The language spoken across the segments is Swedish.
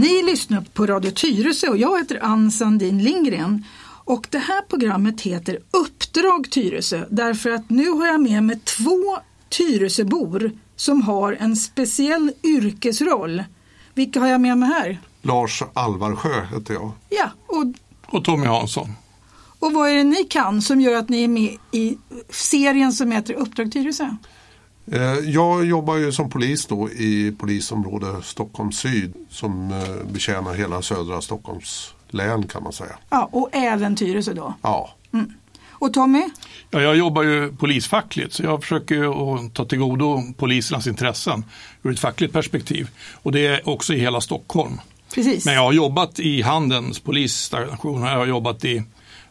Ni lyssnar på Radio Tyresö och jag heter Ann Sandin Lindgren. Och det här programmet heter Uppdrag Tyresö därför att nu har jag med mig två Tyresöbor som har en speciell yrkesroll. Vilka har jag med mig här? Lars Alvarsjö heter jag. Ja, och, Och Tommy Hansson. och vad är det ni kan som gör att ni är med i serien som heter Uppdrag Tyresö? Eh, Jag jobbar ju som polis då i polisområde Stockholm syd som eh, betjänar hela södra Stockholms län kan man säga. Ja, och även Tyresö då. Ja, Och Tommy? Ja, jag jobbar ju polisfackligt så jag försöker att ta till godo polisernas intressen ur ett fackligt perspektiv. Och det är också i hela Stockholm. Precis. Men jag har jobbat i Handens polisstation. Jag har jobbat i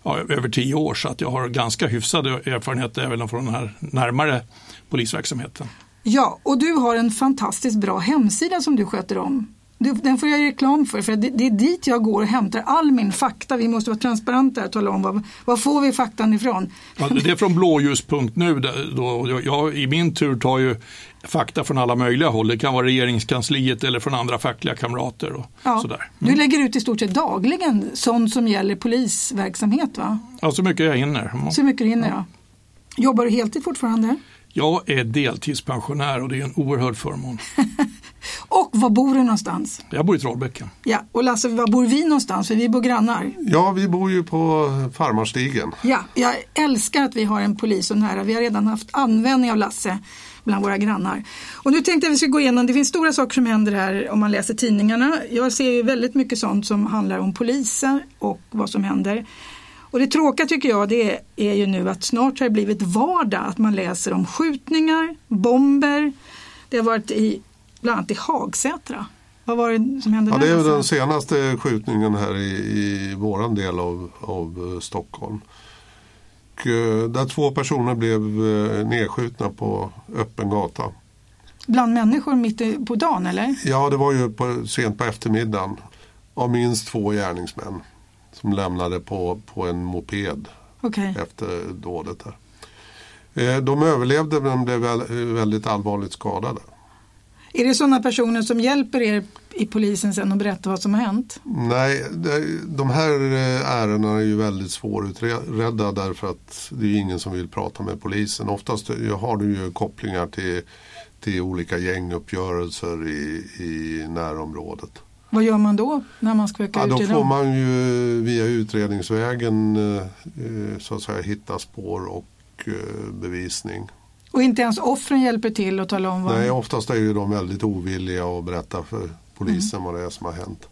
ja, över tio år så att jag har ganska hyfsad erfarenhet även från den här närmare polisverksamheten. Ja, och du har en fantastiskt bra hemsida som du sköter om. Den får jag reklam för, för det, är dit jag går och hämtar all min fakta. Vi måste vara transparenta och tala om var, var får vi faktan ifrån. Ja, det är från blåljus.nu. Då, jag, i min tur tar ju fakta från alla möjliga håll. Det kan vara regeringskansliet eller från andra fackliga kamrater. Och Ja, sådär. Du lägger ut i stort sett dagligen sånt som gäller polisverksamhet va? Ja, så mycket jag hinner. Så mycket du hinner ja. Jobbar du heltid fortfarande? Jag är deltidspensionär och det är en oerhörd förmån. Och var bor du någonstans? Jag bor i Trollbäcken. Ja, och Lasse, var bor vi någonstans? För vi bor grannar. ja vi bor ju på Farmarstigen. Ja, jag älskar att vi har en polis så nära. Vi har redan haft användning av Lasse bland våra grannar. Och nu tänkte jag att vi ska gå igenom, det finns stora saker som händer här om man läser tidningarna. Jag ser ju väldigt mycket sånt som handlar om poliser och vad som händer. Och det tråkiga tycker jag det är ju nu att snart har det blivit vardag att man läser om skjutningar, bomber. Det har varit i, bland annat i Hagsätra. Vad var det som hände Ja, där? det är den senaste skjutningen här i, i våran del av, av eh, Stockholm. Och, eh, där två personer blev eh, nedskjutna på öppen gata. Bland människor mitt på dagen eller? Ja, det var ju på, sent på eftermiddagen. Av minst två gärningsmän som lämnade på, på en moped Okej. efter dådet. Där. Eh, De överlevde men blev väl- väldigt allvarligt skadade. Är det sådana personer som hjälper er i polisen sen och berättar vad som har hänt? Nej, de här eh, ärendena är ju väldigt svårutredda därför att det är ingen som vill prata med polisen. Oftast eh, har du ju kopplingar till, till olika gänguppgörelser i, i närområdet. Vad gör man då när man ska försöka Ja, då får man ju via utredningsvägen eh, eh, så att säga hitta spår och eh, bevisning. Och inte ens offren hjälper till att tala om vad... Nej, oftast är ju de väldigt ovilliga att berätta för polisen vad det är som har hänt.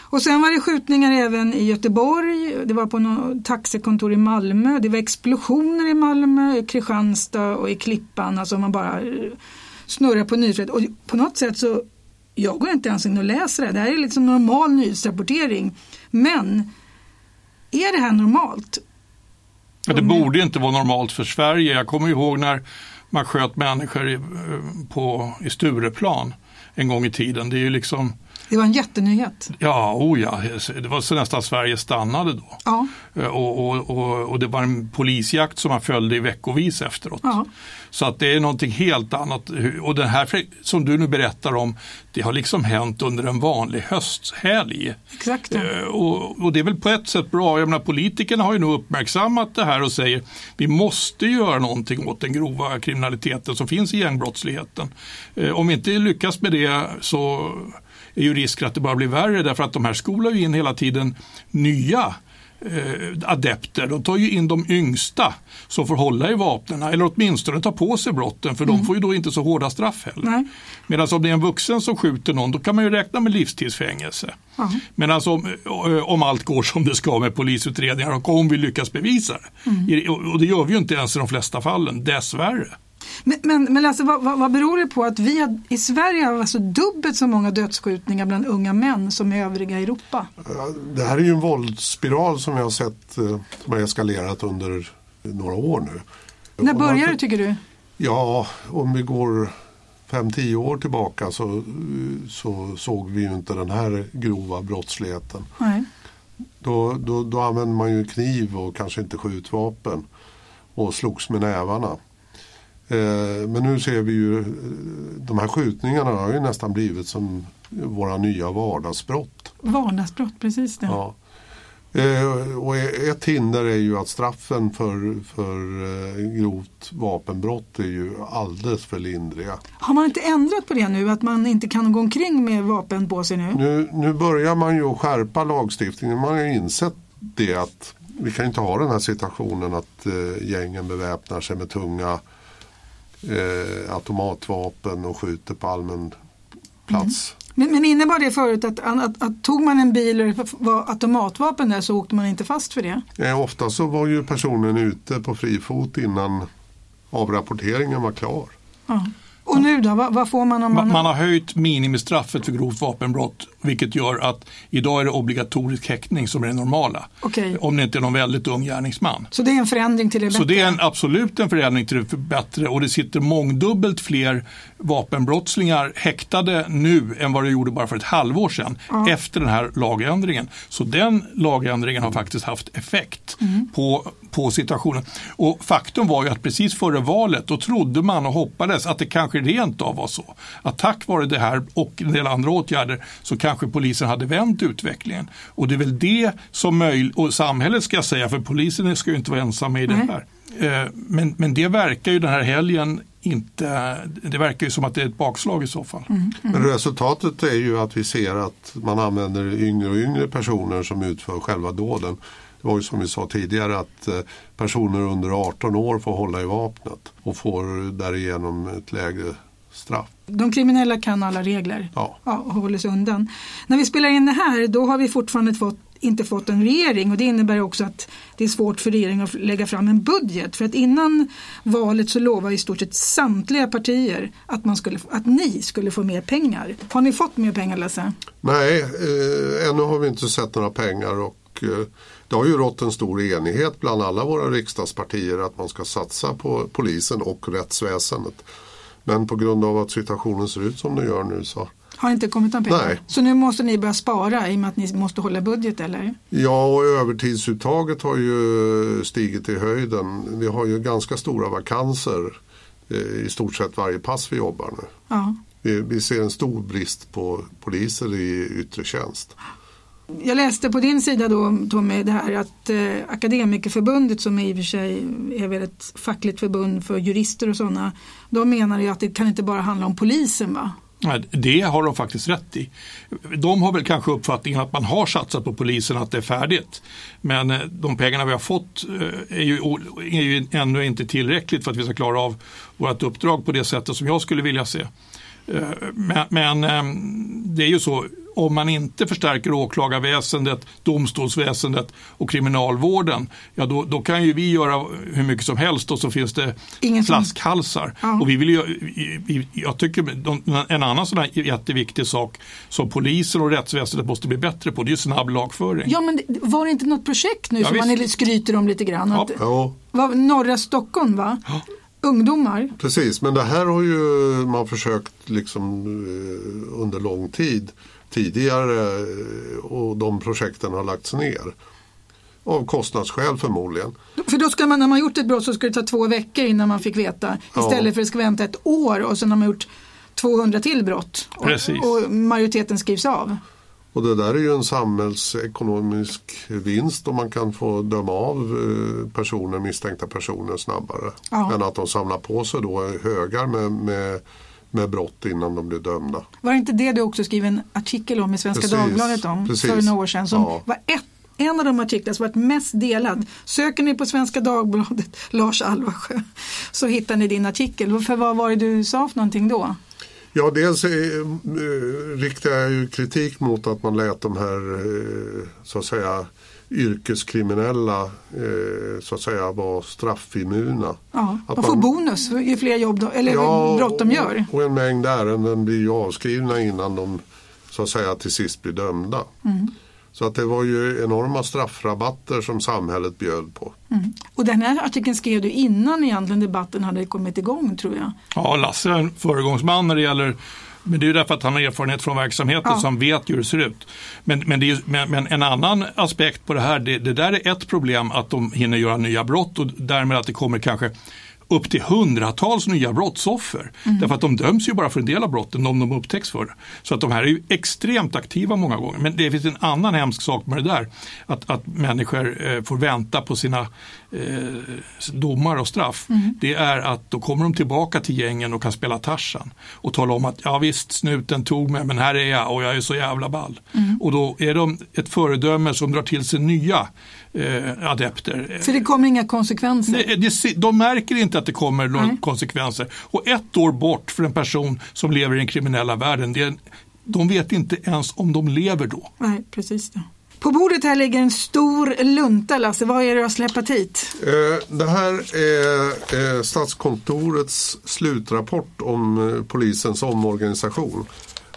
Och sen var det skjutningar även i Göteborg, det var på något taxikontor i Malmö, det var explosioner i Malmö, i Kristianstad och i Klippan, alltså man bara snurrar på nyhetsrätt. Och på något sätt så, jag går inte ens in och läser det, det här är liksom normal nyhetsrapportering. Men är det här normalt? Ja, det De- borde inte vara normalt för Sverige. Jag kommer ihåg när man sköt människor i, eh, på, i Stureplan en gång i tiden. Det är ju liksom, Det var en jättenyhet. ja, oh ja, det var så nästan Sverige stannade då. Ja, Eh, Och, och, och, och det var en polisjakt som man följde i veckovis efteråt. ja. Så att det är någonting helt annat. Och det här som du nu berättar om, det har liksom hänt under en vanlig hösthelg. exakt. Ja. Eh, Och, och det är väl på ett sätt bra. Jag menar, politikerna har ju nu uppmärksammat det här och säger vi måste göra någonting åt den grova kriminaliteten som finns i gängbrottsligheten. Eh, Om vi inte lyckas med det så är ju risken att det bara blir värre därför att de här skolar ju in hela tiden nya eh, adepter. De tar ju in de yngsta som får hålla i vapnen eller åtminstone ta på sig brotten för de får ju då inte så hårda straff heller. Nej. Medan om det är en vuxen som skjuter någon då kan man ju räkna med livstidsfängelse. Men alltså om, om allt går som det ska med polisutredningar och om vi lyckas bevisa det. Mm. Och det gör vi ju inte ens i de flesta fallen, dessvärre. Men, men, men alltså, vad, vad, vad beror det på att vi har, i Sverige har alltså dubbelt så många dödsskjutningar bland unga män som i övriga Europa? Det här är ju en våldsspiral som jag har sett eh, som har eskalerat under några år nu. När började det tycker du? Ja, om vi går 5-10 år tillbaka så, så såg vi ju inte den här grova brottsligheten. Nej. Då, då, då använde man ju kniv och kanske inte skjutvapen och slogs med nävarna. Eh, men nu ser vi ju, de här skjutningarna har ju nästan blivit som våra nya vardagsbrott. Vardagsbrott, precis det. Ja. Eh, och ett hinder är ju att straffen för, för eh, grovt vapenbrott är ju alldeles för lindriga. Har man inte ändrat på det nu, att man inte kan gå omkring med vapen på sig nu? Nu, nu börjar man ju skärpa lagstiftningen. Man har ju insett det att vi kan inte ha den här situationen att eh, gängen beväpnar sig med tunga eh, automatvapen och skjuter på allmän plats. Men, men innebar det förut att, att, att, att tog man en bil och det var automatvapen där så åkte man inte fast för det? Eh, ofta så var ju personen ute på fri fot innan avrapporteringen var klar. Ja. Och nu då, vad, vad, får man om man... Man har höjt minimistraffet för grovt vapenbrott vilket gör att idag är det obligatorisk häktning som är det normala. Okay. Om det inte är någon väldigt ung gärningsman. Så det är en förändring till det bättre? Så det är en, absolut en förändring till det bättre och det sitter mångdubbelt fler vapenbrottslingar häktade nu än vad det gjorde bara för ett halvår sedan ja. efter den här lagändringen. Så den lagändringen har faktiskt haft effekt mm. på, på situationen. Och faktum var ju att precis före valet då trodde man och hoppades att det kanske rent av var så. Att tack vare det här och en del andra åtgärder så kanske polisen hade vänt utvecklingen. Och det är väl det som möjligt, och samhället ska jag säga, för polisen ska ju inte vara ensamma i det här. Mm. Men, men det verkar ju den här helgen inte, det verkar ju som att det är ett bakslag i så fall. Mm, mm. Men resultatet är ju att vi ser att man använder yngre och yngre personer som utför själva dåden. Det var ju som vi sa tidigare att eh, personer under 18 år får hålla i vapnet och får därigenom ett lägre straff. De kriminella kan alla regler ja. Ja, och håller sig undan. När vi spelar in det här då har vi fortfarande fått, inte fått en regering och det innebär också att det är svårt för regeringen att lägga fram en budget. För att innan valet så lovade i stort sett samtliga partier att, man skulle, att ni skulle få mer pengar. Har ni fått mer pengar Lasse? Nej, eh, ännu har vi inte sett några pengar och eh, det har ju rått en stor enighet bland alla våra riksdagspartier att man ska satsa på polisen och rättsväsendet. Men på grund av att situationen ser ut som den gör nu så har inte kommit några pengar? Nej. Så nu måste ni börja spara i och med att ni måste hålla budget eller? Ja och övertidsuttaget har ju stigit i höjden. Vi har ju ganska stora vakanser eh, i stort sett varje pass vi jobbar nu. Ja. Vi, vi ser en stor brist på poliser i yttre tjänst. Jag läste på din sida då Tommy det här att eh, Akademikerförbundet som i och för sig är väl ett fackligt förbund för jurister och sådana. De menar ju att det kan inte bara handla om polisen va? Det har de faktiskt rätt i. De har väl kanske uppfattningen att man har satsat på polisen, att det är färdigt. Men eh, de pengarna vi har fått eh, är ju, är ju ännu inte tillräckligt för att vi ska klara av vårt uppdrag på det sättet som jag skulle vilja se. Eh, men, men det är ju så, om man inte förstärker åklagarväsendet, domstolsväsendet och kriminalvården, ja då, då kan ju vi göra hur mycket som helst och så finns det Ingen flaskhalsar. Ja. Och vi vill ju, jag tycker en annan sån här jätteviktig sak som polisen och rättsväsendet måste bli bättre på, det är ju snabb lagföring. Ja men var det inte något projekt nu ja, som visst. man skryter om lite grann? Att, ja. var norra Stockholm va? Ja ungdomar. Precis, men det här har ju man försökt liksom eh, under lång tid tidigare eh, och de projekten har lagts ner. Av kostnadsskäl förmodligen. För då ska man, när man gjort ett brott så ska det ta två veckor innan man fick veta. Istället ja. för att det ska vänta ett år och sen har man gjort 200 till brott. Precis. Och, och majoriteten skrivs av. Och det där är ju en samhällsekonomisk vinst om man kan få döma av eh, personer, misstänkta personer snabbare. Ja. Än att de samlar på sig då högar med, med, med brott innan de blir dömda. Var det inte det du också skrev en artikel om i Svenska Precis. Dagbladet om Precis. för några år sedan? Som ja. var ett en av de artiklar som varit mest delad. Söker ni på Svenska Dagbladet Lars Alvarsjö så hittar ni din artikel. För vad var det du sa för någonting då? Ja, dels eh, riktar jag ju kritik mot att man lät de här eh, så att säga yrkeskriminella eh, så att säga vara straffimmuna. Ja, de får man, bonus ju fler jobb då, eller ja, brott de gör. Och, och en mängd ärenden blir ju avskrivna innan de så att säga till sist blir dömda. Mm. Så att det var ju enorma straffrabatter som samhället bjöd på. Mm. Och den här artikeln skrev du innan egentligen debatten hade kommit igång tror jag. Ja, Lasse är en föregångsman när det gäller men det är ju därför att han har erfarenhet från verksamheten ja. så han vet hur det ser ut. Men, men, är, men, men en annan aspekt på det här, det, det, där är ett problem att de hinner göra nya brott och därmed att det kommer kanske upp till hundratals nya brottsoffer. Mm. Därför att de döms ju bara för en del av brotten om de upptäcks för Så att de här är ju extremt aktiva många gånger. Men det finns en annan hemsk sak med det där. Att, att människor eh, får vänta på sina eh, domar och straff. Mm. Det är att då kommer de tillbaka till gängen och kan spela Tarzan. Och tala om att ja visst snuten tog mig men här är jag och jag är så jävla ball. Mm. Och då är de ett föredöme som drar till sig nya eh, adepter. För det kommer inga konsekvenser? Det, det, de märker inte att det kommer några Nej. konsekvenser. Och ett år bort för en person som lever i den kriminella världen, det, de vet inte ens om de lever då. Nej, precis det. På bordet här ligger en stor lunta, Lasse. Vad är det du har släpat hit? Eh, det här är eh, Statskontorets slutrapport om eh, polisens omorganisation.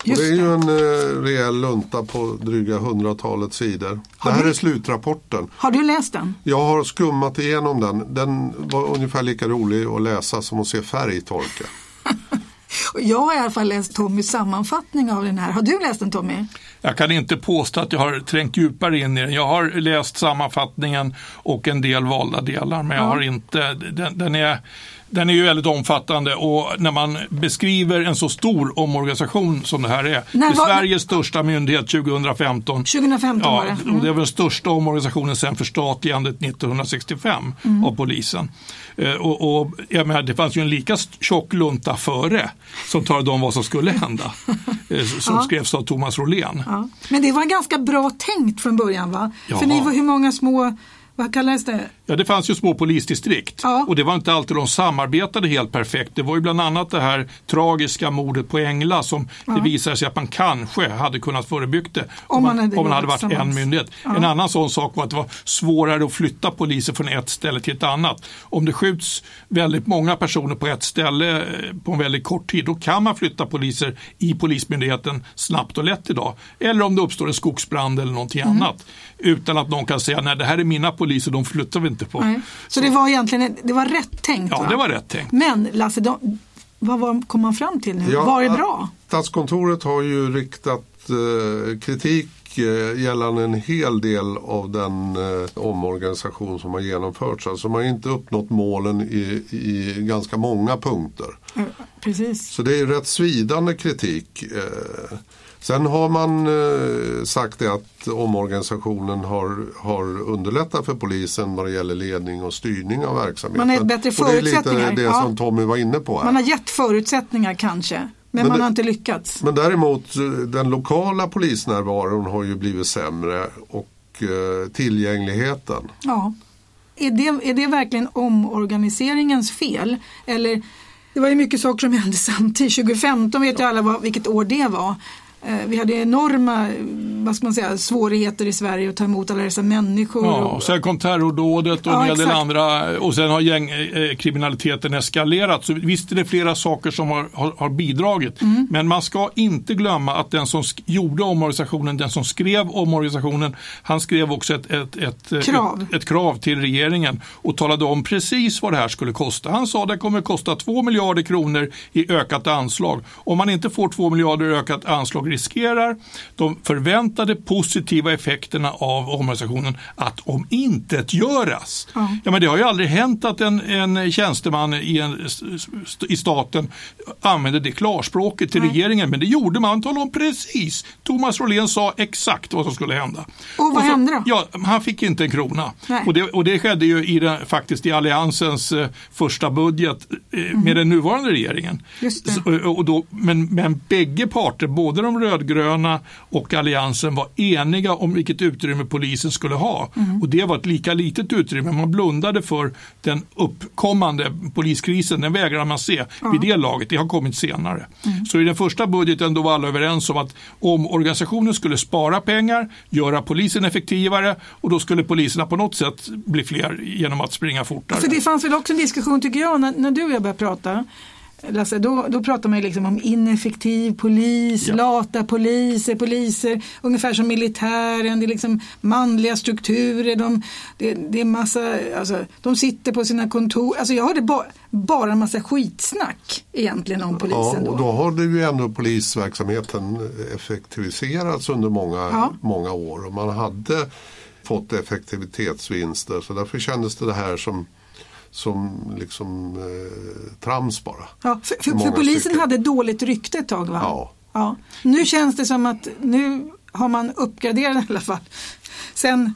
det är ju en eh, rejäl lunta på dryga hundratalet sidor. Har det här du, är slutrapporten. Har du läst den? Jag har skummat igenom den. Den var ungefär lika rolig att läsa som att se färg torka. Jag har i alla fall läst Tommys sammanfattning av den här. Har du läst den Tommy? Jag kan inte påstå att jag har trängt djupare in i den. Jag har läst sammanfattningen och en del valda delar men jag har inte, den, den är den är ju väldigt omfattande och när man beskriver en så stor omorganisation som det här är. Nej, det är Sveriges största myndighet 2015. 2015 ja, var det. Mm. Och det är den största omorganisationen sedan förstatligandet 1965 mm. av polisen. Eh, och, och jag menar, det fanns ju en lika tjock lunta före som talade om vad som skulle hända. Eh, som ja. skrevs av Thomas Rolén. Ja. Men det var ganska bra tänkt från början va? Ja. För ni var hur många små vad kallades det? Ja, det fanns ju små polisdistrikt ja. och det var inte alltid de samarbetade helt perfekt. Det var ju bland annat det här tragiska mordet på Engla som ja. det visade sig att man kanske hade kunnat förebyggt det om, man, hade, om man hade varit en myndighet. Ja. En annan sån sak var att det var svårare att flytta poliser från ett ställe till ett annat. Om det skjuts väldigt många personer på ett ställe eh, på en väldigt kort tid, då kan man flytta poliser i Polismyndigheten snabbt och lätt idag. Eller om det uppstår en skogsbrand eller någonting mm. annat. Utan att någon kan säga, nej det här är mina poliser, de flyttar vi inte på. Nej. Så, så, det var egentligen det var rätt tänkt? Ja, va? det var rätt tänkt. Men Lasse, de, vad var, kom man fram till nu? Ja, var det bra? Statskontoret har ju riktat eh, kritik eh, gällande en hel del av den eh, omorganisation som har genomförts. Alltså man har inte uppnått målen i, i ganska många punkter. Mm, precis. Så det är rätt svidande kritik. Eh, Sen har man eh, sagt det att omorganisationen har, har underlättat för polisen vad det gäller ledning och styrning av verksamheten. Man har gett bättre förutsättningar. Och det är lite det som Tommy var inne på. Här. Man har gett förutsättningar kanske. Men, men man har inte lyckats. Men däremot eh, den lokala polisnärvaron har ju blivit sämre och eh, tillgängligheten. Ja. Är det, är det verkligen omorganiseringens fel? Eller det var ju mycket saker som hände samtidigt. 2015 vet ju alla vad, vilket år det var. Eh, vi hade enorma vad ska man säga, svårigheter i Sverige att ta emot alla dessa människor. Ja, och sen kom terrordådet och ja, en hel del andra och sen har gängkriminaliteten eh, eskalerat. Så visst är det flera saker som har, har, har bidragit. Mm. Men man ska inte glömma att den som gjorde omorganisationen, den som skrev omorganisationen, han skrev också ett, ett, ett, krav. ett, ett krav till regeringen och talade om precis vad det här skulle kosta. Han sa att det kommer kosta 2 miljarder kronor i ökat anslag. Om man inte får 2 miljarder i ökat anslag riskerar de förväntade positiva effekterna av omorganisationen att omintetgöras. Ja. Ja, men det har ju aldrig hänt att en, en tjänsteman i, en, i staten använde det klarspråket till Nej. regeringen, men det gjorde man. Talade om precis. Thomas Rolén sa exakt vad som skulle hända. Och vad och så, hände då? Ja, han fick inte en krona. Och det, och det skedde ju i den, faktiskt i Alliansens eh, första budget eh, mm. med den nuvarande regeringen. Så, och då, men, men bägge parter, både de rödgröna och Alliansen var eniga om vilket utrymme polisen skulle ha. Mm. Och det var ett lika litet utrymme. Man blundade för den uppkommande poliskrisen. Den vägrade man se ja. vid det laget. Det har kommit senare. Mm. Så i den första budgeten då var alla överens om att om organisationen skulle spara pengar, göra polisen effektivare och då skulle poliserna på något sätt bli fler genom att springa fortare. För det fanns väl också en diskussion tycker jag när, när du och jag började prata Lasse, då, då pratar man liksom om ineffektiv polis, ja. lata poliser, poliser ungefär som militären, det är liksom manliga strukturer, de, det, det är massa, alltså, de sitter på sina kontor. Alltså jag hörde ba, bara en massa skitsnack egentligen om polisen. Ja, och då har du ju ändå polisverksamheten effektiviserats under många, ja. många år och man hade fått effektivitetsvinster så därför kändes det här som som liksom eh, trams bara. Ja, för, för, för polisen stycken. hade dåligt rykte ett tag va? Ja. ja. Nu känns det som att nu har man uppgraderat i alla fall. Sen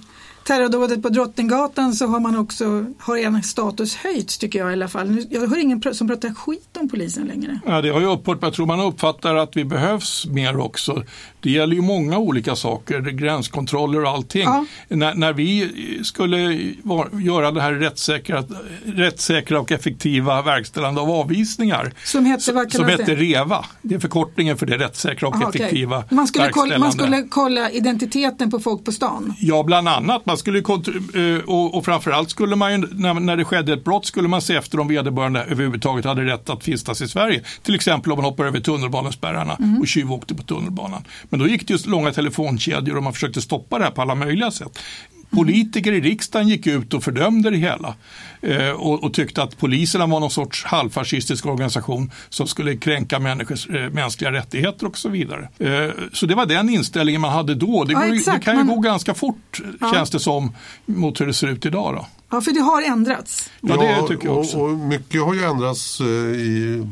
terrordådet på Drottninggatan så har man också, har en status höjts tycker jag i alla fall. Jag hör ingen som pratar skit om polisen längre. Ja, det har ju upphört, jag tror man uppfattar att vi behövs mer också. Det gäller ju många olika saker, gränskontroller och allting. Ja. När, när, vi skulle var, göra det här rättssäkra, rättssäkra och effektiva verkställande av avvisningar. Som hette, vad som hette REVA. Det är förkortningen för det rättssäkra och Aha, effektiva okay. man skulle. Kolla, man skulle kolla identiteten på folk på stan? Ja, bland annat. Man skulle, eh, och, och framförallt skulle man ju, när, när det skedde ett brott skulle man se efter om vederbörande överhuvudtaget hade rätt att vistas i Sverige. Till exempel om man hoppar över tunnelbanespärrarna mm. och tjuvåkte på tunnelbanan. Men då gick det just långa telefonkedjor och man försökte stoppa det här på alla möjliga sätt. Politiker i riksdagen gick ut och fördömde det hela eh, och, och, tyckte att poliserna var någon sorts halvfascistisk organisation som skulle kränka människors eh, mänskliga rättigheter och så vidare. Eh, så det var den inställningen man hade då. Det, går, ja, det kan ju man... gå ganska fort ja. känns det som mot hur det ser ut idag. Då. Ja, för det har ändrats. Ja, det tycker jag också. Och, och mycket har ju ändrats i,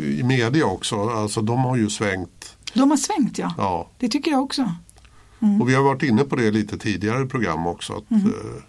i media också. Alltså de har ju svängt de har svängt ja. ja. Det tycker jag också. Mm. Och vi har varit inne på det lite tidigare i program också. Att, mm. eh,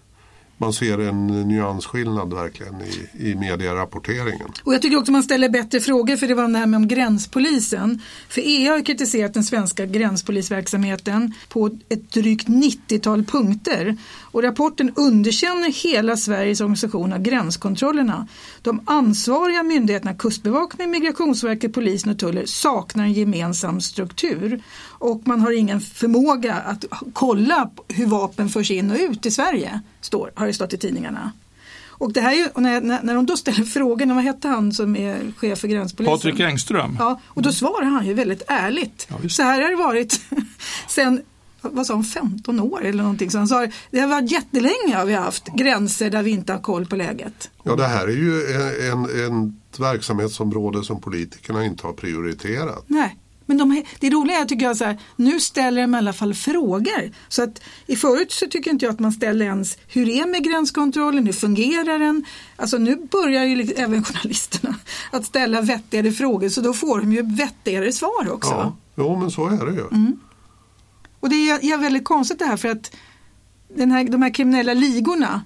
man ser en nyansskillnad verkligen i, i medierapporteringen. Och jag tycker också man ställer bättre frågor för det var det här med om gränspolisen. För EU har kritiserat den svenska gränspolisverksamheten på ett drygt 90-tal punkter. Och rapporten underkänner hela Sveriges organisation av gränskontrollerna. De ansvariga myndigheterna Kustbevakningen, Migrationsverket, Polisen och Tullen saknar en gemensam struktur. Och man har ingen förmåga att kolla hur vapen förs in och ut i Sverige, står, har det stått i tidningarna. Och det här är ju, när, när, när de då ställer frågorna, vad hette han som är chef för gränspolisen? Patrik Engström. Ja, och då svarar han ju väldigt ärligt. Ja, så här har det varit sen vad sa han, 15 år eller någonting. Så han sa det har varit jättelänge har vi haft gränser där vi inte har koll på läget. Ja det här är ju en, en, ett verksamhetsområde som politikerna inte har prioriterat. Nej. Men de, det roliga är tycker jag så här, nu ställer de i alla fall frågor. Så att i förut så tycker inte jag att man ställer ens hur är med gränskontrollen, hur fungerar den? Alltså nu börjar ju även journalisterna att ställa vettigare frågor så då får de ju vettigare svar också. Ja, jo men så är det ju. Mm. Och det är, är väldigt konstigt det här för att den här, de här kriminella ligorna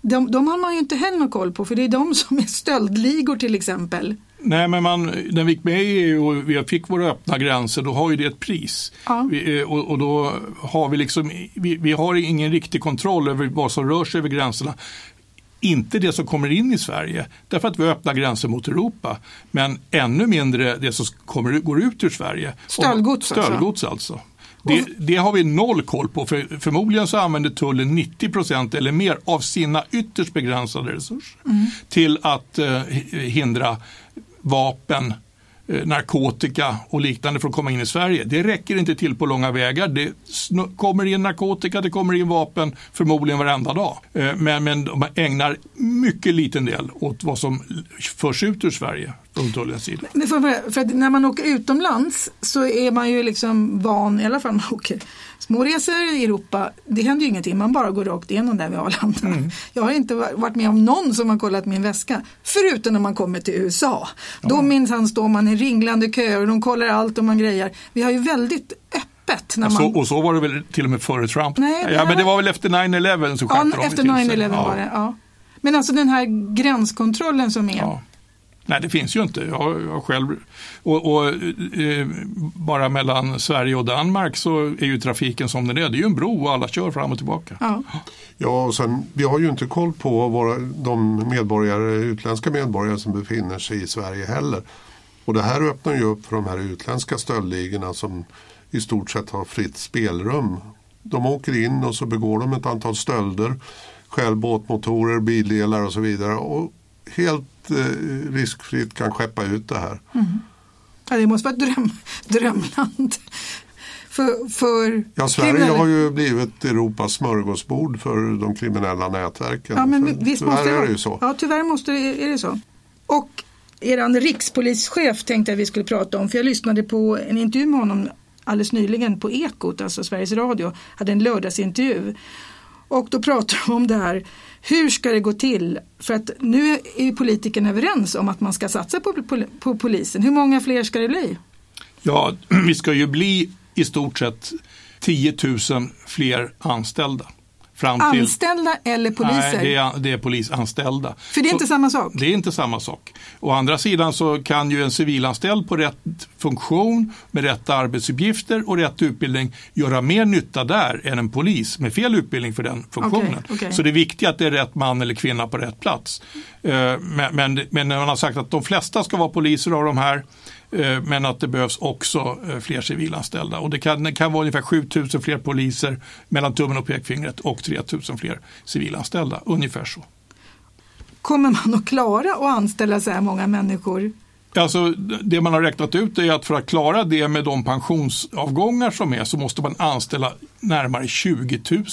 de, de har man ju inte heller någon koll på för det är de som är stöldligor till exempel. Nej, men man, när vi gick med i EU och vi fick våra öppna gränser, då har ju det ett pris. Ja. Vi, eh, och, och, då har vi liksom, vi, vi har ingen riktig kontroll över vad som rör sig över gränserna. Inte det som kommer in i Sverige, därför att vi har öppna gränser mot Europa. Men ännu mindre det som kommer, går ut ur Sverige. Stöldgods. Stöldgods alltså. Det, det, har vi noll koll på. För förmodligen så använder tullen 90 procent eller mer av sina ytterst begränsade resurser mm. till att eh, hindra vapen, Eh, narkotika och liknande för att komma in i Sverige. Det räcker inte till på långa vägar. Det kommer in narkotika, det kommer in vapen förmodligen varenda dag. Eh, men, men de ägnar mycket liten del åt vad som förs ut ur Sverige från tullens sida. För, för när man åker utomlands så är man ju liksom van, i alla fall man åker småresor i Europa, det händer ju ingenting, man bara går rakt igenom där vid Arlanda. Mm. Jag har inte varit med om någon som har kollat min väska, förutom när man kommer till USA. Ja. Då minsann står man i ringlande köer och de kollar allt och man grejer. Vi har ju väldigt öppet. När man... så, och så var det väl till och med före Trump? Nej, ja, men det var väl efter 9-11 så skärpte ja, de efter 9-11 ja. var det. Ja. Men alltså den här gränskontrollen som är. Ja. Nej, det finns ju inte. Jag, jag själv, och, och eh, bara mellan Sverige och Danmark så är ju trafiken som den är. Det är ju en bro och alla kör fram och tillbaka. Ja, ja och sen, vi har ju inte koll på våra, de medborgare, utländska medborgare som befinner sig i Sverige heller. Och det här öppnar ju upp för de här utländska stöldligorna som i stort sett har fritt spelrum. De åker in och så begår de ett antal stölder, stjäl båtmotorer, bildelar och så vidare. Och helt eh, riskfritt kan skeppa ut det här. Mm. Ja, det måste vara ett dröm, drömland. För, för ja, Sverige kriminella... har ju blivit Europas smörgåsbord för de kriminella nätverken. Ja, men visst tyvärr måste det är det ju så. Ja, tyvärr måste det, är det så. Och er rikspolischef tänkte jag vi skulle prata om, för jag lyssnade på en intervju med honom alldeles nyligen på Ekot, alltså Sveriges Radio, hade en lördagsintervju. Och då pratar de om det här, hur ska det gå till? För att nu är politikerna överens om att man ska satsa på, på, på polisen. Hur många fler ska det bli? Ja, vi ska ju bli i stort sett 10 000 fler anställda. Fram till, anställda eller poliser? Nej, det är, det är polisanställda. För det är så, inte samma sak? Det är inte samma sak. Å andra sidan så kan ju en civilanställd på rätt funktion med rätt arbetsuppgifter och rätt utbildning göra mer nytta där än en polis med fel utbildning för den funktionen. Okay, okay. Så det är viktigt att det är rätt man eller kvinna på rätt plats. Eh, men, men, men man har sagt att de flesta ska vara poliser av de här men att det behövs också eh, fler civilanställda. Och det kan, det kan vara ungefär 7000 fler poliser mellan tummen och pekfingret och 3000 fler civilanställda. Ungefär så. Kommer man att klara att anställa så här många människor? Alltså, det man har räknat ut är att för att klara det med de pensionsavgångar som är så måste man anställa närmare 20 000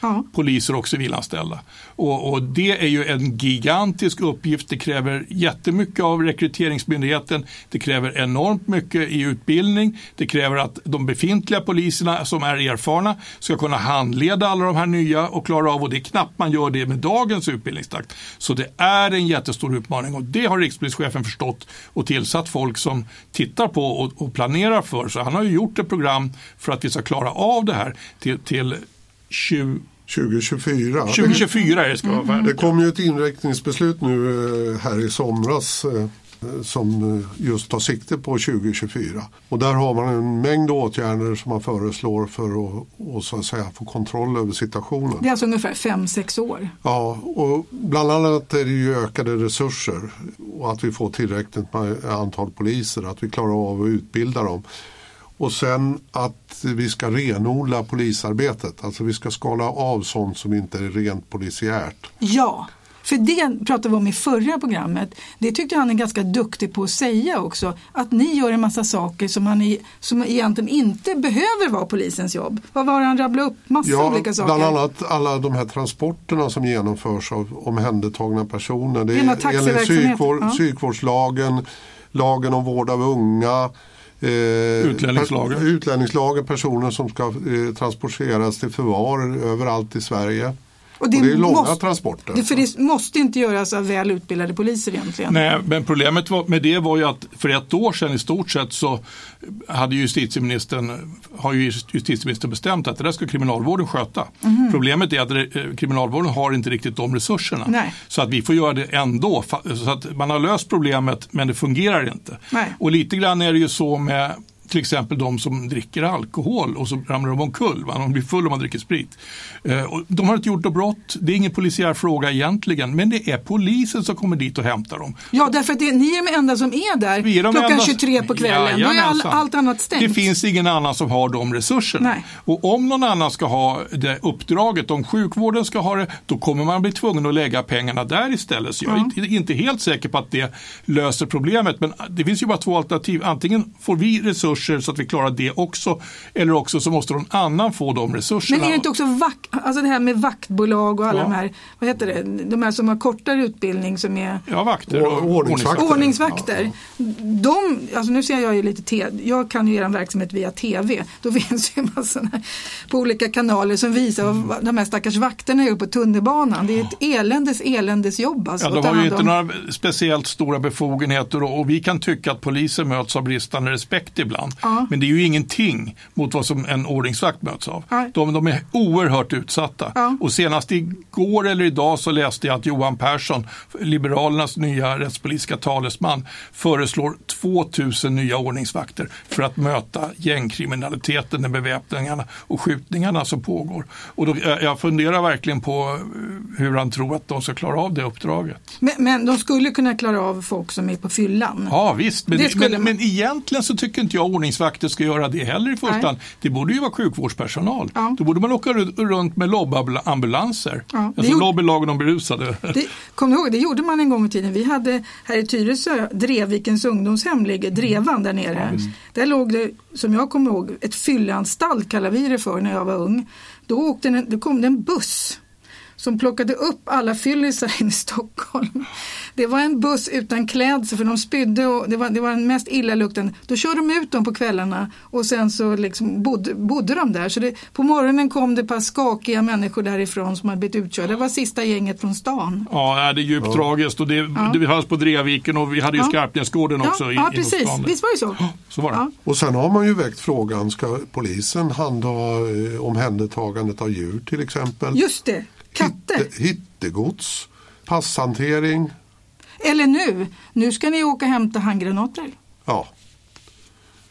ja. poliser och civilanställda. Och, och, det är ju en gigantisk uppgift. Det kräver jättemycket av rekryteringsmyndigheten. Det kräver enormt mycket i utbildning. Det kräver att de befintliga poliserna som är erfarna ska kunna handleda alla de här nya och klara av och det är knappt man gör det med dagens utbildningstakt. Så det är en jättestor utmaning och det har rikspolischefen förstått och tillsatt folk som tittar på och, och planerar för. Så han har ju gjort ett program för att vi ska klara av det här till, till 20 2024. 2024 är det ska vara färdigt. Det kom ju ett inriktningsbeslut nu eh, här i somras eh, som eh, just tar sikte på 2024. Och där har man en mängd åtgärder som man föreslår för att, och så att säga, få kontroll över situationen. Det är alltså ungefär 5-6 år? Ja, och bland annat är det ju ökade resurser och att vi får tillräckligt med antal poliser, att vi klarar av att utbilda dem. Och sen att vi ska renodla polisarbetet. Alltså vi ska skala av sånt som inte är rent polisiärt. Ja, för det pratade vi om i förra programmet. Det tyckte han är ganska duktig på att säga också. Att ni gör en massa saker som, han är, som egentligen inte behöver vara polisens jobb. Vad var det han rabblade upp? Massa ja, olika saker. Bland annat alla de här transporterna som genomförs av omhändertagna personer. Det är enligt psykvård, ja. psykvårdslagen, lagen om vård av unga Eh, utlänningslagen. utlänningslagen, personer som ska eh, transporteras till förvar överallt i Sverige. Och det, och det är långa måste, transporter. Det, för det måste inte göras av väl utbildade poliser egentligen. Nej, men problemet var, med det var ju att för ett år sedan i stort sett så hade justitieministern, har ju justitieministern bestämt att det där ska kriminalvården sköta. Mm. Problemet är att eh, kriminalvården har inte riktigt de resurserna. Nej. Så att vi får göra det ändå. Så att man har löst problemet men det fungerar inte. Nej. Och lite grann är det ju så med till exempel de som dricker alkohol och så ramlar de omkull. Va? De blir fulla om man dricker sprit. Eh, de har inte gjort något brott. Det är ingen polisiär fråga egentligen. Men det är polisen som kommer dit och hämtar dem. Ja, därför att det, ni är de enda som är där är de klockan enda... 23 på kvällen. Ja, Då är all, allt annat stängt. Det finns ingen annan som har de resurserna. Nej. Och om någon annan ska ha det uppdraget, om sjukvården ska ha det, då kommer man bli tvungen att lägga pengarna där istället. Så jag är ja. inte helt säker på att det löser problemet. Men det finns ju bara två alternativ. Antingen får vi resurser resurser så att vi klarar det också. Eller också så måste någon annan få de resurserna. Men är det inte också vak alltså det här med vaktbolag och alla ja. de här, vad heter det, de här som har kortare utbildning som är ja, vakter och, ordningsvakter. ordningsvakter. Ja. De, alltså nu ser jag ju lite, te jag kan ju er verksamhet via tv. Då finns ju massor på olika kanaler som visar mm. vad de här stackars vakterna gör på tunnelbanan. Det är ett eländes eländes jobb. Alltså, ja, de har ju inte några speciellt stora befogenheter och, och vi kan tycka att polisen möts av bristande respekt ibland ibland. Ja. Men det är ju ingenting mot vad som en ordningsvakt möts av. De, de, är oerhört utsatta. Ja. Och senast igår eller idag så läste jag att Johan Persson, Liberalernas nya rättspolitiska talesman, föreslår 2000 nya ordningsvakter för att möta gängkriminaliteten, den beväpningarna och skjutningarna som pågår. Och då, jag funderar verkligen på hur han tror att de ska klara av det uppdraget. Men, men de skulle kunna klara av folk som är på fyllan? Ja visst, men, det men, men egentligen så tycker inte jag ordningsvakter ska göra det heller i första hand. Det borde ju vara sjukvårdspersonal. Ja. Då borde man åka runt med lobbambulanser. Ja. Alltså gjorde... lobbylagen om berusade. Det, kom ihåg, det gjorde man en gång i tiden. Vi hade här i Tyresö, Drevvikens ungdomshem ligger, Drevan där nere. Ja, där låg det, som jag kommer ihåg, ett fylleanstalt kallar vi det för när jag var ung. Då, åkte en, då kom det en buss som plockade upp alla fyllisar in i Stockholm. Det var en buss utan klädsel för de spydde och det var, det var den mest illaluktande. Då körde de ut dem på kvällarna och sen så liksom bodde, bodde de där. Så det, på morgonen kom det ett par skakiga människor därifrån som hade blivit utkörda. Det var sista gänget från stan. Ja, det är djupt ja. tragiskt och det, ja. det hölls på Dreviken och vi hade ju ja. Skarpnäsgården också. Ja, i, ja precis. Visst var det så? så var det. Ja. Och sen har man ju väckt frågan, ska polisen handha eh, omhändertagandet av djur till exempel? Just det, katter. Hitte, hittegods, passhantering. Eller nu, nu ska ni åka och hämta handgranater. Ja.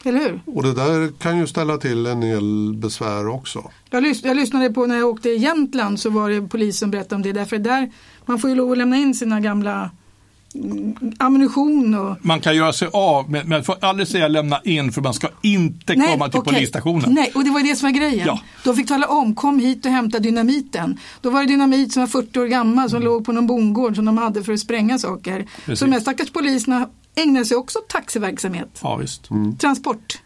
Eller hur? Och det där kan ju ställa till en del besvär också. Jag, lys jag lyssnade på när jag åkte i Jämtland så var det polisen som berättade om det. Därför där, man får ju lov att lämna in sina gamla ammunition. Och... Man kan göra sig av, men man får aldrig säga lämna in för man ska inte nej, komma till okay. polisstationen. Nej, och det var det som var grejen. Ja. De fick tala om, kom hit och hämta dynamiten. Då var det dynamit som var 40 år gammal som mm. låg på någon bondgård som de hade för att spränga saker. Precis. Så de här stackars poliserna ägnade sig också åt taxiverksamhet. Ja, visst. Mm. Transport.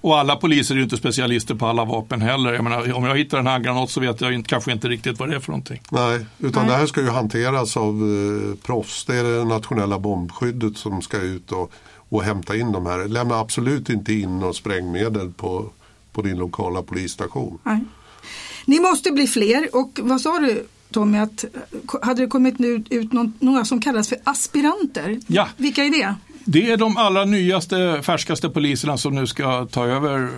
Och alla poliser är ju inte specialister på alla vapen heller. Jag menar, om jag hittar en handgranat så vet jag inte, kanske inte riktigt vad det är för någonting. Nej, utan Nej. det här ska ju hanteras av eh, proffs. Det är det nationella bombskyddet som ska ut och, och hämta in de här. Lämna absolut inte in något sprängmedel på, på din lokala polisstation. Nej. Ni måste bli fler och vad sa du Tommy, att hade det kommit ut, ut några som kallas för aspiranter? Ja. Vilka är det? Det är de allra nyaste, färskaste poliserna som nu ska ta över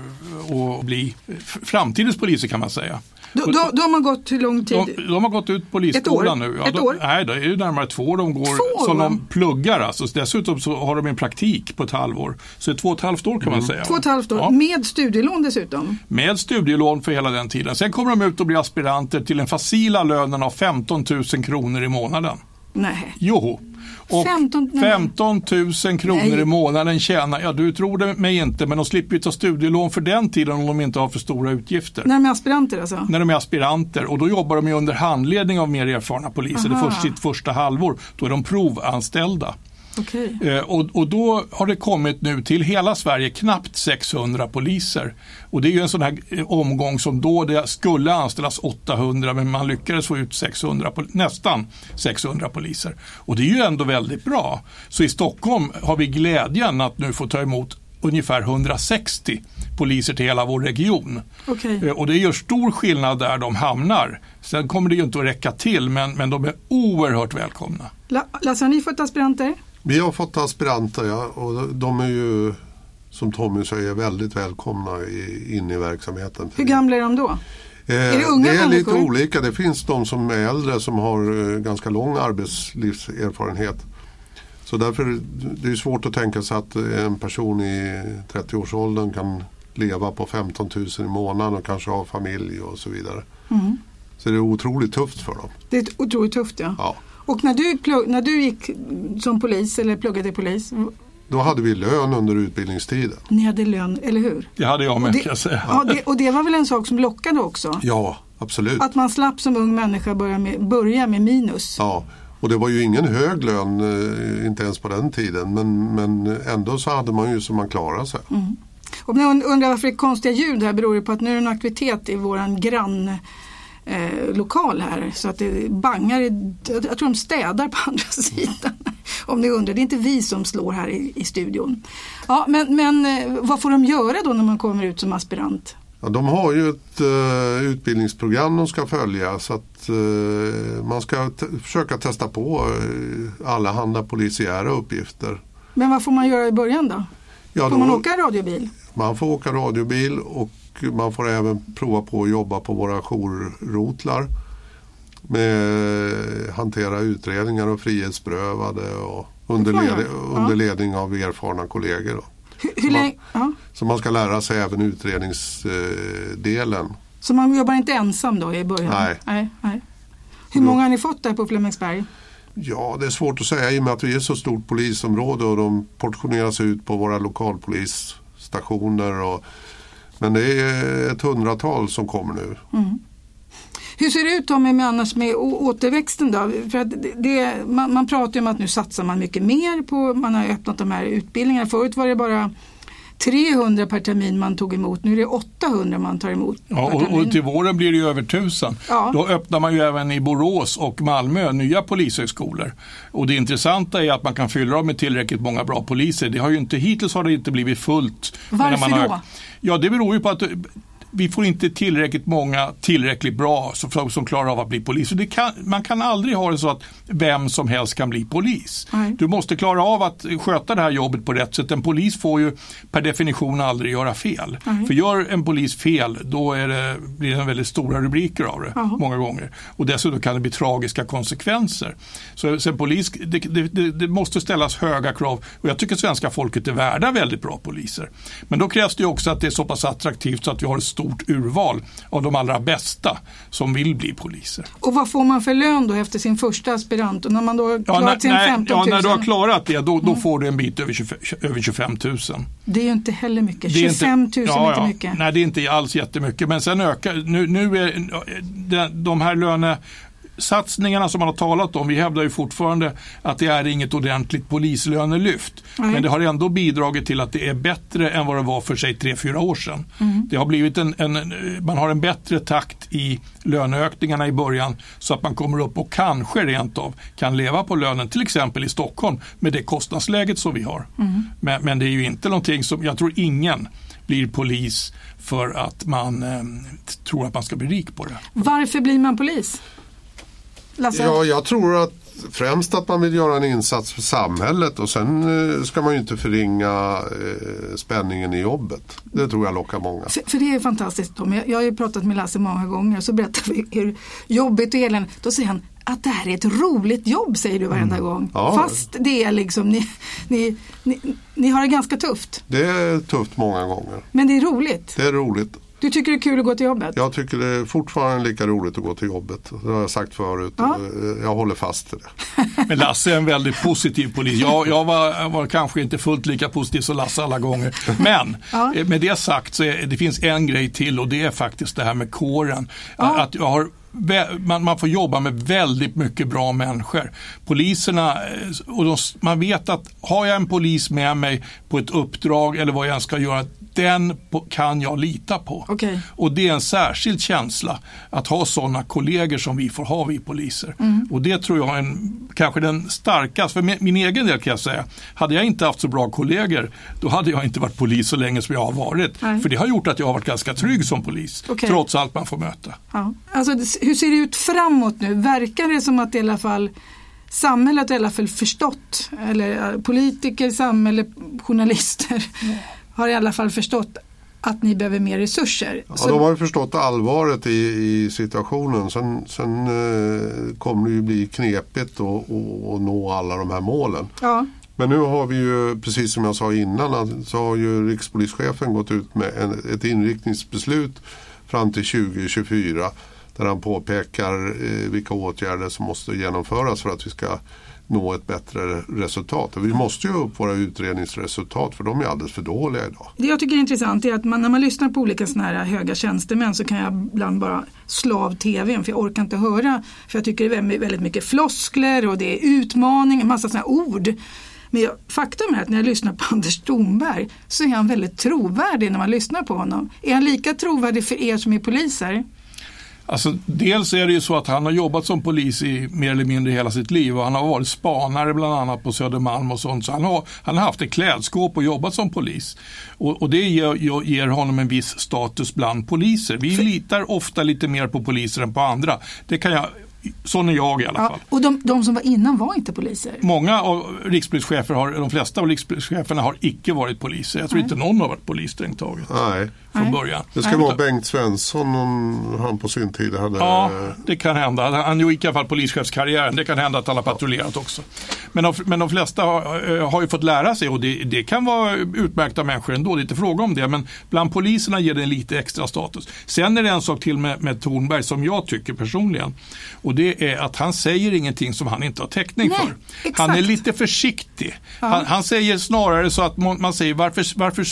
och bli framtidens poliser kan man säga. De, de, de har gått hur lång tid? De, de har gått ut polisskolan nu. Ja, Ett år? Nej, det är ju närmare två år de går två, som de pluggar. Alltså. Dessutom så har de en praktik på ett halvår. Så två och ett halvt år kan mm. man säga. Två och ett halvt år, ja. med studielån dessutom? Med studielån för hela den tiden. Sen kommer de ut och blir aspiranter till den facila lönen av 15 000 kronor i månaden. Nej. Joho. Och 15, 15 000 kronor Nej. i månaden tjänar, ja du tror det mig inte, men de slipper ju ta studielån för den tiden om de inte har för stora utgifter. När de är aspiranter alltså? När de är aspiranter och då jobbar de ju under handledning av mer erfarna poliser, Aha. det först, sitt första halvår. Då är de provanställda. Okay. Eh, och, och då har det kommit nu till hela Sverige knappt 600 poliser. Och det är ju en sån här eh, omgång som då det skulle anställas 800 men man lyckades få ut 600, nästan 600 poliser. Och det är ju ändå väldigt bra. Så i Stockholm har vi glädjen att nu få ta emot ungefär 160 poliser till hela vår region. Okay. Eh, och det gör stor skillnad där de hamnar. Sen kommer det ju inte att räcka till men, men de är oerhört välkomna. Lasse, har ni fått aspiranter? Vi har fått aspiranter ja, och de är ju som Tommy säger väldigt välkomna i, in i verksamheten. Hur gamla är de då? Eh, är det unga Det är människor? lite olika. Det finns de som är äldre som har eh, ganska lång arbetslivserfarenhet. Så därför det är svårt att tänka sig att en person i 30-årsåldern kan leva på 15 000 i månaden och kanske ha familj och så vidare. Mm. Så det är otroligt tufft för dem. Det är otroligt tufft ja. ja. Och när du, när du gick som polis eller pluggade till polis, då hade vi lön under utbildningstiden. Ni hade lön, eller hur? Det hade jag med det, kan jag säga. Ja, det, och det var väl en sak som lockade också? Ja, absolut. Att man slapp som ung människa börja med, börja med minus. Ja, och det var ju ingen hög lön, eh, inte ens på den tiden. Men, men ändå så hade man ju så man klarade sig. Mm. Om ni undrar varför det är konstiga ljud här beror det på att nu är det en aktivitet i våran grann eh, lokal här så att det bangar. jag tror de städar på andra sidan. Om ni undrar, det är inte vi som slår här i, i studion. Ja, men, men eh, vad får de göra då när man kommer ut som aspirant? Ja, de har ju ett uh, utbildningsprogram de ska följa så att uh, man ska försöka testa på uh, alla handa polisiära uppgifter. Men vad får man göra i början då? Ja, får då, man åka radiobil? Man får åka radiobil och man får även prova på att jobba på våra jourrotlar. Med hantera utredningar och frihetsberövade och under, led, under ledning av erfarna kollegor. Då. Hur? Ja. Så man ska lära sig även utredningsdelen. Så man jobbar inte ensam då i början? Nej. nej, nej. Hur många har ni fått där på Flemingsberg? Ja, det är svårt att säga i och med att vi är ett så stort polisområde och de portioneras ut på våra lokalpolisstationer. Och men det är ett hundratal som kommer nu. Mm. Hur ser det ut Tommy med, annars med återväxten då? För att det, man, man pratar ju om att nu satsar man mycket mer på, man har öppnat de här utbildningarna. Förut var det bara 300 per termin man tog emot. Nu är det 800 man tar emot ja, och, och, till våren blir det över 1000. Ja. Då öppnar man ju även i Borås och Malmö nya polishögskolor. Och det intressanta är att man kan fylla dem med tillräckligt många bra poliser. Det har ju inte, hittills har det inte blivit fullt. Varför har, då? Ja, det beror ju på att vi får inte tillräckligt många tillräckligt bra som, som klarar av att bli polis. Kan, man kan aldrig ha det så att vem som helst kan bli polis. Nej. Du måste klara av att sköta det här jobbet på rätt sätt. En polis får ju per definition aldrig göra fel. Nej. För gör en polis fel då det, blir det väldigt stora rubriker av det Aha. många gånger. Och dessutom kan det bli tragiska konsekvenser. Så, så en polis, det, det, det, måste ställas höga krav och jag tycker svenska folket är värda väldigt bra poliser. Men då krävs det också att det är så pass attraktivt så att vi har ett stort urval av de allra bästa som vill bli poliser. Och vad får man för lön då efter sin första aspirant? Och när man då har klarat ja, sin 15 000? Ja, när du har klarat det då, då mm. får du en bit över 25, över 25 000. Det är ju inte heller mycket. 25 000 är inte, ja, inte mycket. Nej, det är inte alls jättemycket. Men sen ökar, nu, nu är de här löne satsningarna som man har talat om, vi hävdar ju fortfarande att det är inget ordentligt polislönelyft. Mm. Men det har ändå bidragit till att det är bättre än vad det var för sig tre fyra år sedan. Mm. Det har blivit en, en, man har en bättre takt i löneökningarna i början så att man kommer upp och kanske rent av kan leva på lönen, till exempel i Stockholm med det kostnadsläget som vi har. Mm. Men, men, det är ju inte någonting som, jag tror ingen blir polis för att man eh, tror att man ska bli rik på det. Varför blir man polis? Lasse? Ja, jag tror att främst att man vill göra en insats för samhället och sen eh, ska man ju inte förringa eh, spänningen i jobbet. Det tror jag lockar många. För, för det är fantastiskt Tom. Jag, jag har ju pratat med Lasse många gånger och så berättar vi hur jobbigt och eländigt. Då säger han att det här är ett roligt jobb säger du varenda mm. gång. Ja. Fast det är liksom, ni, ni, ni, ni har det ganska tufft. Det är tufft många gånger. Men det är roligt. Det är roligt. Du tycker det är kul att gå till jobbet? Jag tycker det är fortfarande lika roligt att gå till jobbet. Det har jag sagt förut. Ja. Jag håller fast vid det. Men Lasse är en väldigt positiv polis. Jag, jag var, var, kanske inte fullt lika positiv som Lasse alla gånger. Men ja. Eh, med det sagt så är, det finns en grej till och det är faktiskt det här med kåren. Ja. Att jag har man, man, får jobba med väldigt mycket bra människor. Poliserna, eh, och de, man vet att har jag en polis med mig på ett uppdrag eller vad jag än ska göra, den kan jag lita på. Okay. Och det är en särskild känsla att ha sådana kollegor som vi får ha, vi poliser. Mm. Och det tror jag är en, kanske den starkaste, för min egen del kan jag säga, hade jag inte haft så bra kollegor, då hade jag inte varit polis så länge som jag har varit. Nej. För det har gjort att jag har varit ganska trygg som polis, okay. trots allt man får möta. Ja. Alltså, hur ser det ut framåt nu? Verkar det som att i alla fall samhället i alla fall förstått, eller politiker, samhälle, journalister, mm har i alla fall förstått att ni behöver mer resurser. Ja, Så... de har förstått allvaret i, i situationen. Sen, sen eh, kommer det ju bli knepigt att nå alla de här målen. Ja. Men nu har vi ju, precis som jag sa innan, så har ju rikspolischefen gått ut med en, ett inriktningsbeslut fram till 2024 där han påpekar eh, vilka åtgärder som måste genomföras för att vi ska nå ett bättre resultat. Vi måste ju upp våra utredningsresultat för de är alldeles för dåliga idag. Det jag tycker är intressant är att man, när man lyssnar på olika såna här höga tjänstemän så kan jag ibland bara slå av tvn för jag orkar inte höra. För jag tycker det är väldigt mycket floskler och det är utmaning, en massa sådana här ord. Men jag, faktum är att när jag lyssnar på Anders Thornberg så är han väldigt trovärdig när man lyssnar på honom. Är han lika trovärdig för er som är poliser? Alltså, dels är det ju så att han har jobbat som polis i mer eller mindre hela sitt liv och han har varit spanare bland annat på Södermalm och sånt. Så han har, han har haft ett klädskåp och jobbat som polis. Och, och det ger, ger, honom en viss status bland poliser. Vi litar ofta lite mer på poliser än på andra. Det kan jag Sån är jag i alla ja, fall. Och de, de, som var innan var inte poliser? Många av rikspolischefer, har, de flesta av rikspolischeferna har icke varit poliser. Jag tror Nej. inte någon har varit polis strängt taget. Nej. Från Nej. början. Det ska Nej. vara Bengt Svensson om han på sin tid hade... Ja, det kan hända. Han gick i alla fall polischefskarriären. Det kan hända att han har patrullerat också. Men de, men de flesta har, eh, har ju fått lära sig och det, det, kan vara utmärkta människor ändå. Det är inte fråga om det. Men bland poliserna ger det lite extra status. Sen är det en sak till med, med Tornberg som jag tycker personligen. Och det är att han säger ingenting som han inte har täckning Nej, för. Exakt. Han är lite försiktig. Ja. Han, han, säger snarare så att man säger varför, varför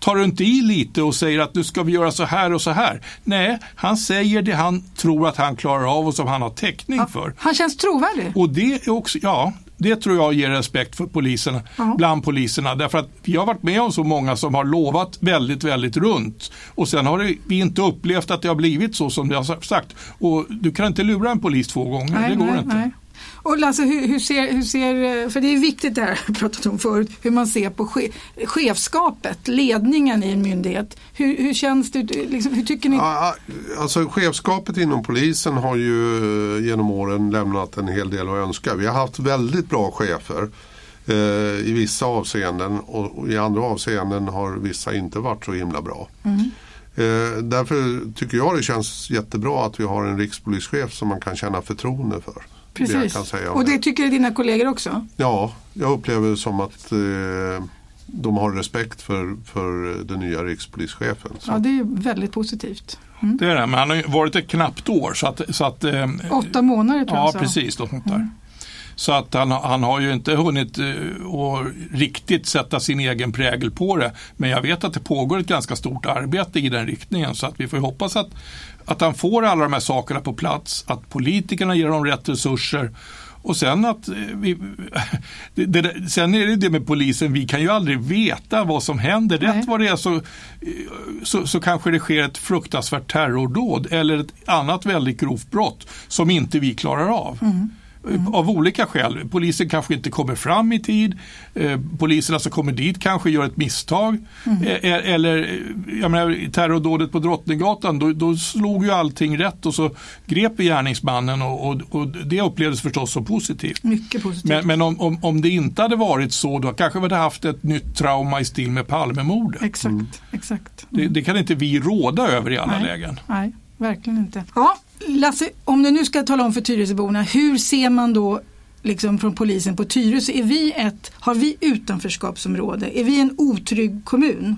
tar du inte i lite och säger att nu ska vi göra så här och så här. Nej, han säger det han tror att han klarar av och som han har täckning ja. för. Han känns trovärdig. Och det är också, ja, Det tror jag ger respekt för poliserna, Ja. bland poliserna. Därför att vi har varit med om så många som har lovat väldigt, väldigt runt. Och sen har det, vi inte upplevt att det har blivit så som det har sagt. Och du kan inte lura en polis två gånger, det går inte. Och Lasse, hur, hur, ser, hur ser, för det är viktigt det här jag pratat om förut, hur man ser på che, chefskapet, ledningen i en myndighet. Hur, hur känns det, liksom, hur tycker ni? Ja, alltså chefskapet inom polisen har ju genom åren lämnat en hel del att önska. Vi har haft väldigt bra chefer eh, i vissa avseenden och, i andra avseenden har vissa inte varit så himla bra. Eh, därför tycker jag det känns jättebra att vi har en rikspolischef som man kan känna förtroende för. Det jag Precis. kan säga Och det tycker dina kollegor också? Ja, jag upplever det som att eh, de har respekt för, för den nya rikspolischefen. Så. Ja, det är väldigt positivt. Mm. Det är det, men han har ju varit ett knappt år. Så att, så att, eh, Åtta månader tror jag Ja, precis. Något sånt där. Så att han, han har ju inte hunnit eh, att riktigt sätta sin egen prägel på det. Men jag vet att det pågår ett ganska stort arbete i den riktningen. Så att vi får hoppas att, att han får alla de här sakerna på plats. Att politikerna ger dem rätt resurser. Och sen att eh, vi, det, det, sen är det det med polisen, vi kan ju aldrig veta vad som händer. Nej. Rätt vad det är så, eh, så, så kanske det sker ett fruktansvärt terrordåd eller ett annat väldigt grovt brott som inte vi klarar av. Av olika skäl. Polisen kanske inte kommer fram i tid. Eh, poliserna som kommer dit kanske gör ett misstag. Eh, eller jag menar, terrordådet på Drottninggatan, då, då slog ju allting rätt och så grep vi gärningsmannen och, och, och det upplevdes förstås som positivt. Mycket positivt. Men, men om, om, om det inte hade varit så, då kanske vi hade haft ett nytt trauma i stil med Palmemordet. Exakt, exakt. Det, det kan inte vi råda över i alla Nej. lägen. Nej, verkligen inte. Ja, Lasse, om du nu ska tala om för Tyresöborna, hur ser man då liksom från polisen på Tyresö? Är vi ett, har vi utanförskapsområde? Är vi en otrygg kommun?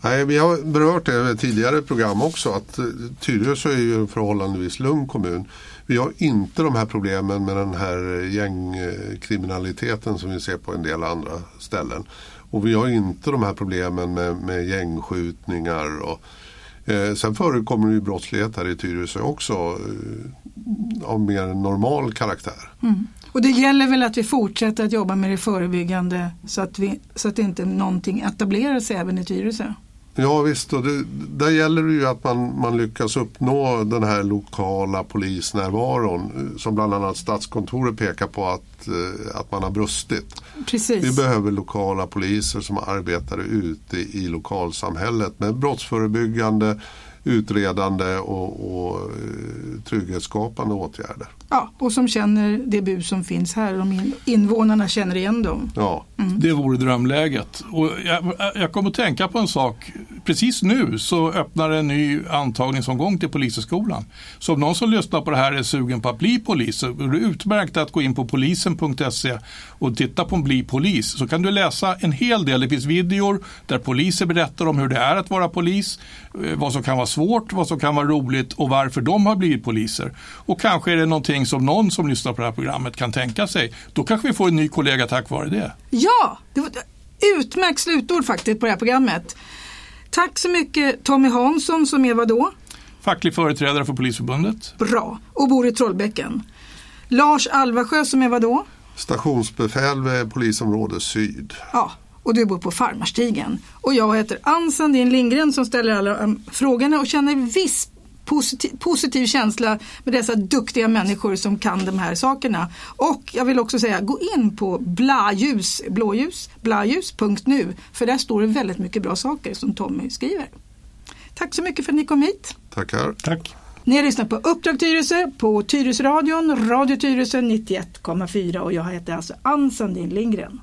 Nej, vi har berört det i tidigare program också att eh, Tyresö är ju en förhållandevis lugn kommun. Vi har inte de här problemen med den här eh, gängkriminaliteten som vi ser på en del andra ställen. Och vi har inte de här problemen med, med gängskjutningar. Och, eh, sen förekommer det ju brottslighet här i Tyresö också eh, av mer normal karaktär. Mm. Och det gäller väl att vi fortsätter att jobba med det förebyggande så att, vi, så att inte någonting etablerar sig även i Tyresö. Ja visst, och det, där gäller det ju att man, man lyckas uppnå den här lokala polisnärvaron eh, som bland annat Statskontoret pekar på att, eh, att man har brustit. Precis. Vi behöver lokala poliser som arbetar ute i lokalsamhället med brottsförebyggande, utredande och, och eh, trygghetsskapande åtgärder. Ja, och som känner det bus som finns här. De in, invånarna känner igen dem. Ja, Det vore drömläget. Och jag, jag kommer att tänka på en sak. Precis nu så öppnar en ny antagningsomgång till Polishögskolan. Så om någon som lyssnar på det här är sugen på att bli polis så är det utmärkt att gå in på polisen.se och titta på en Bli polis. Så kan du läsa en hel del. Det finns videor där poliser berättar om hur det är att vara polis. Eh, vad som kan vara svårt, vad som kan vara roligt och varför de har blivit poliser. Och kanske är det någonting som någon som lyssnar på det här programmet kan tänka sig. Då kanske vi får en ny kollega tack vare det. Ja, det var ett utmärkt slutord faktiskt på det här programmet. Tack så mycket Tommy Hansson som är vad då? Facklig företrädare för Polisförbundet. Bra, och bor i Trollbäcken. Lars Alvasjö som är vad då? stationsbefäl vid polisområde syd. Ja, och du bor på Farmarstigen. Och jag heter Ann Sandin Lindgren som ställer alla frågorna och känner viss positiv, positiv känsla med dessa duktiga människor som kan de här sakerna. Och jag vill också säga, gå in på blaljus, blåljus, blaljus.nu för där står det väldigt mycket bra saker som Tommy skriver. Tack så mycket för att ni kom hit. Tackar. Tack. Ni har lyssnat på Uppdrag Tyresö på Tyresöradion, Radio Tyresö 91,4 och jag heter alltså Ann Sandin Lindgren.